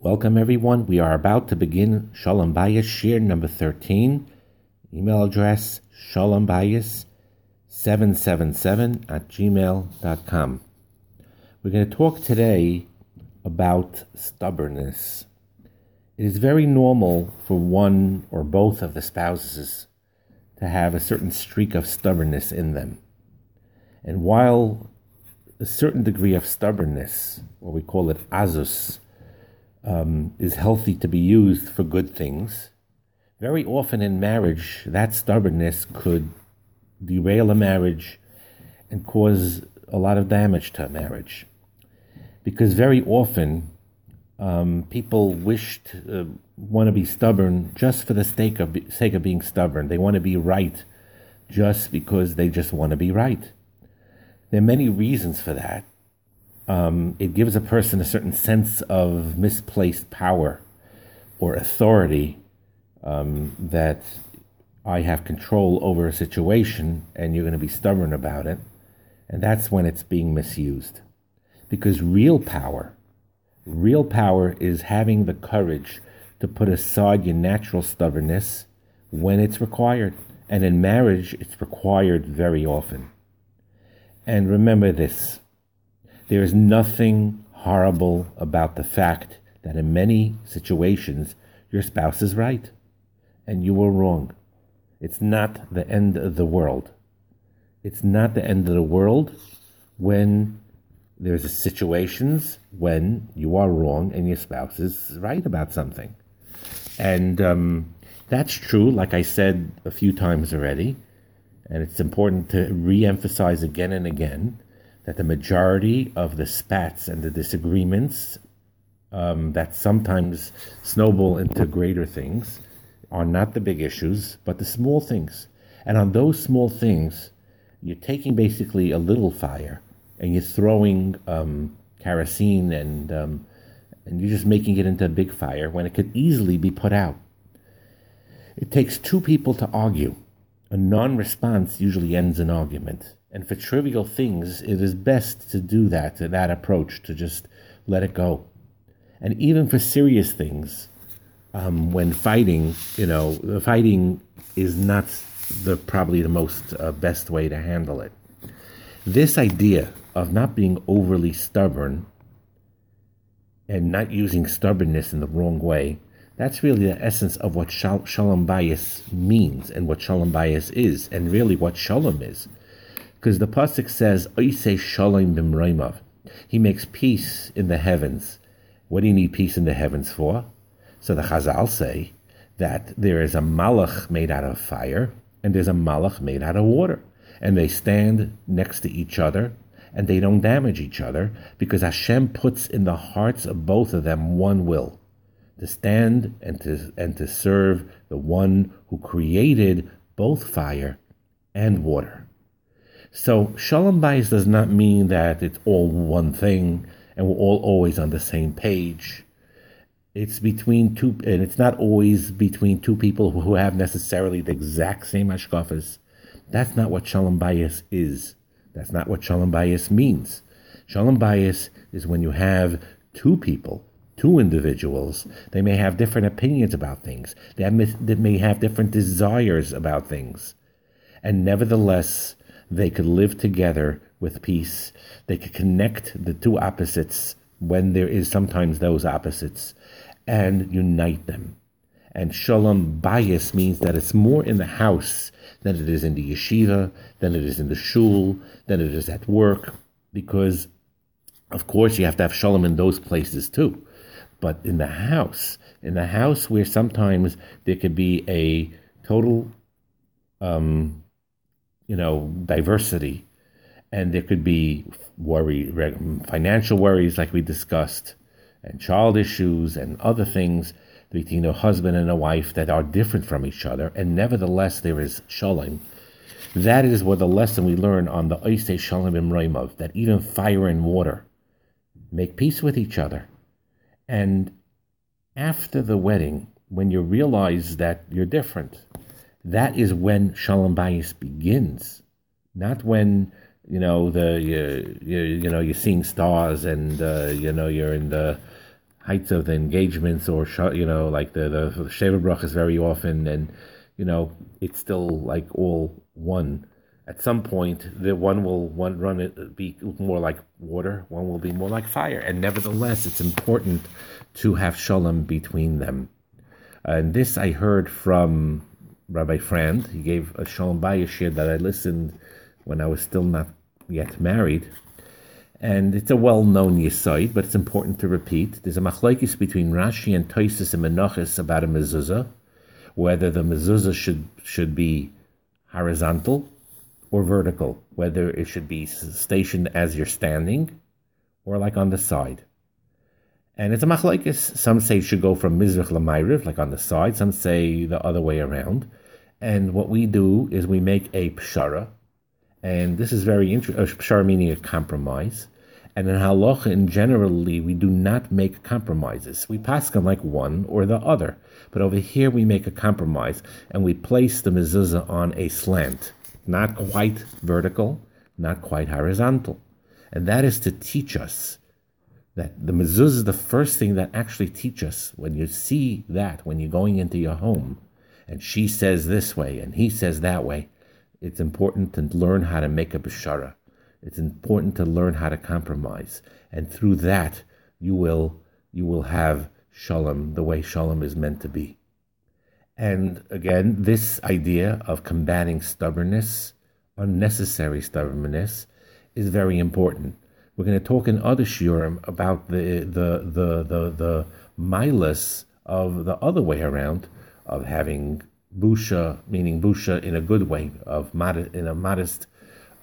Welcome, everyone. We are about to begin Shalom Bayis Shiur number 13. Email address Shalom shalombayis777 at gmail.com. We're going to talk today about stubbornness. It is very normal for one or both of the spouses to have a certain streak of stubbornness in them. And while a certain degree of stubbornness, or we call it azus, um, is healthy to be used for good things, very often in marriage, that stubbornness could derail a marriage and cause a lot of damage to a marriage. Because very often, um, people wish to uh, want to be stubborn just for the sake of, sake of being stubborn. They want to be right just because they just want to be right. There are many reasons for that um, it gives a person a certain sense of misplaced power or authority um, that I have control over a situation and you're going to be stubborn about it. And that's when it's being misused. Because real power, real power is having the courage to put aside your natural stubbornness when it's required. And in marriage, it's required very often. And remember this there is nothing horrible about the fact that in many situations your spouse is right and you were wrong. It's not the end of the world. It's not the end of the world when there's situations when you are wrong and your spouse is right about something. And um, that's true, like I said a few times already. And it's important to re emphasize again and again that the majority of the spats and the disagreements um, that sometimes snowball into greater things are not the big issues, but the small things. And on those small things, you're taking basically a little fire and you're throwing um, kerosene and um, and you're just making it into a big fire when it could easily be put out. It takes two people to argue. A non-response usually ends an argument. And for trivial things, it is best to do that, to that approach, to just let it go. And even for serious things, um, when fighting, you know, fighting is not the probably the most uh, best way to handle it. This idea of not being overly stubborn and not using stubbornness in the wrong way, that's really the essence of what shalom bayis means and what shalom bayis is, and really what shalom is. Because the pasuk says, "Oisei shalom b'mreimav." He makes peace in the heavens. What do you need peace in the heavens for? So the Chazal say that there is a malach made out of fire and there's a malach made out of water, and they stand next to each other and they don't damage each other because Hashem puts in the hearts of both of them one will to stand and to and to serve the one who created both fire and water. So Shalom Bayis does not mean that it's all one thing and we're all always on the same page. It's between two, and it's not always between two people who have necessarily the exact same hashkafas. That's not what Shalom Bayis is. That's not what Shalom Bayis means. Shalom Bayis is when you have two people, two individuals. They may have different opinions about things. They, they may have different desires about things. And nevertheless, they could live together with peace. They could connect the two opposites when there is sometimes those opposites and unite them. And shalom bayis means that it's more in the house than it is in the yeshiva, than it is in the shul, than it is at work, because of course you have to have shalom in those places too. But in the house, in the house where sometimes there could be a total um, you know, diversity, and there could be worry, financial worries, like we discussed, and child issues and other things between a husband and a wife that are different from each other, and nevertheless there is shalom. That is what the lesson we learn on the Oisei Shalom Imraimov, that even fire and water make peace with each other. And after the wedding, when you realize that you're different, that is when shalom bayis begins, not when you know the you, you, you know you're seeing stars and uh, you know you're in the heights of the engagements, or you know, like the the, the brachas very often, and you know, it's still like all one. At some point, the one will one run it be more like water, one will be more like fire, and nevertheless, it's important to have shalom between them. And this I heard from Rabbi Friend. He gave a shalom bayis that I listened when I was still not yet married. And it's a well-known yisoid, but it's important to repeat. There's a machlokes between Rashi and Toisfos and Menachos about a mezuzah, whether the mezuzah should should be horizontal or vertical, whether it should be stationed as you're standing or like on the side. And it's a machlokes. Some say it should go from mizrach lamayriv, like on the side. Some say the other way around. And what we do is we make a pshara, and this is very interesting. Pshara meaning a compromise. And in halacha, in generally, we do not make compromises. We pass on like one or the other. But over here, we make a compromise, and we place the mezuzah on a slant, not quite vertical, not quite horizontal. And that is to teach us that the mezuzah is the first thing that actually teach us when you see that when you're going into your home and she says this way and he says that way it's important to learn how to make a pshara it's important to learn how to compromise. And through that you will you will have shalom the way shalom is meant to be. And again this idea of combating stubbornness unnecessary stubbornness is very important we're going to talk in other shiurim about the the the the the milas of the other way around of having busha, meaning busha in a good way, of mod- in a modest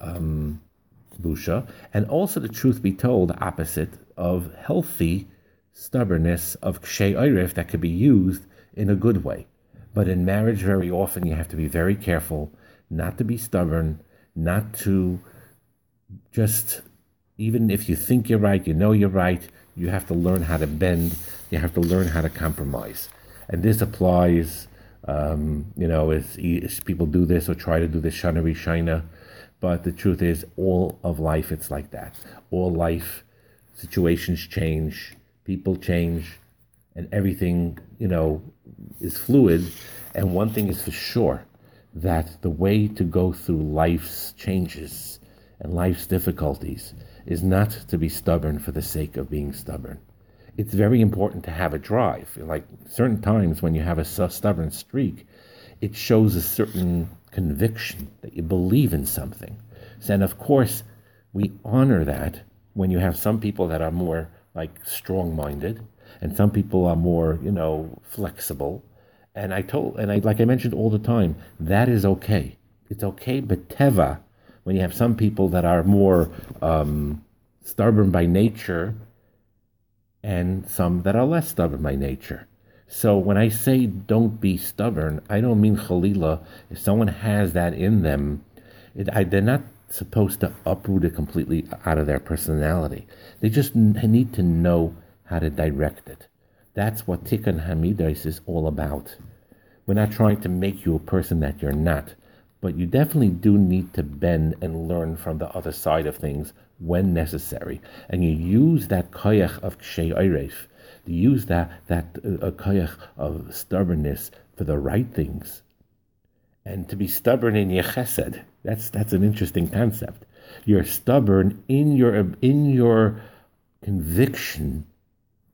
um, busha, and also the truth be told, opposite of healthy stubbornness of kshay that could be used in a good way. But in marriage, very often you have to be very careful not to be stubborn, not to just even if you think you're right, you know you're right, you have to learn how to bend, you have to learn how to compromise. And this applies, um, you know, as, as, people do this or try to do this Shana Rishona. But the truth is, all of life, it's like that. All life, situations change, people change, and everything, you know, is fluid. And one thing is for sure that the way to go through life's changes and life's difficulties is not to be stubborn for the sake of being stubborn. It's very important to have a drive. Like certain times when you have a stubborn streak, it shows a certain conviction that you believe in something. And of course, we honor that when you have some people that are more like strong minded and some people are more, you know, flexible. And I told, and I, like I mentioned all the time, that is okay. It's okay, but teva when you have some people that are more um, stubborn by nature and some that are less stubborn by nature. So when I say don't be stubborn, I don't mean Khalila. If someone has that in them, it, I, they're not supposed to uproot it completely out of their personality. They just need to know how to direct it. That's what Tikkun Hamidas is all about. We're not trying to make you a person that you're not but you definitely do need to bend and learn from the other side of things when necessary. And you use that koyach of kshay oiref, you use that, that uh, koyach of stubbornness for the right things. And to be stubborn in your chesed, that's, that's an interesting concept. You're stubborn in your, in your conviction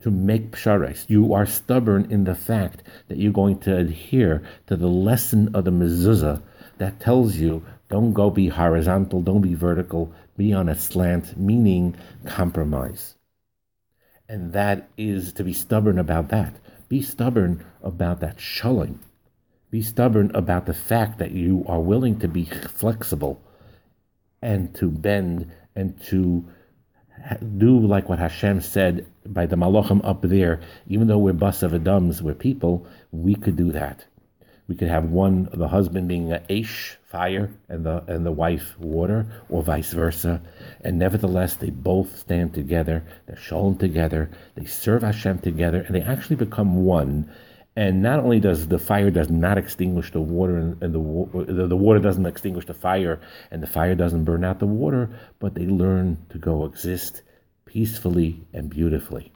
to make pshares. You are stubborn in the fact that you're going to adhere to the lesson of the mezuzah that tells you don't go be horizontal, don't be vertical, be on a slant, meaning compromise. And that is to be stubborn about that. Be stubborn about that shalom. Be stubborn about the fact that you are willing to be flexible and to bend and to do like what Hashem said by the Malachim up there. Even though we're bus of Adams, we're people, we could do that. We could have one, the husband being a Aish, fire, and the and the wife water, or vice versa. And nevertheless, they both stand together. They're shown together. They serve Hashem together, and they actually become one. And not only does the fire does not extinguish the water, and, and the, the the water doesn't extinguish the fire, and the fire doesn't burn out the water, but they learn to coexist peacefully and beautifully.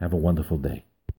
Have a wonderful day.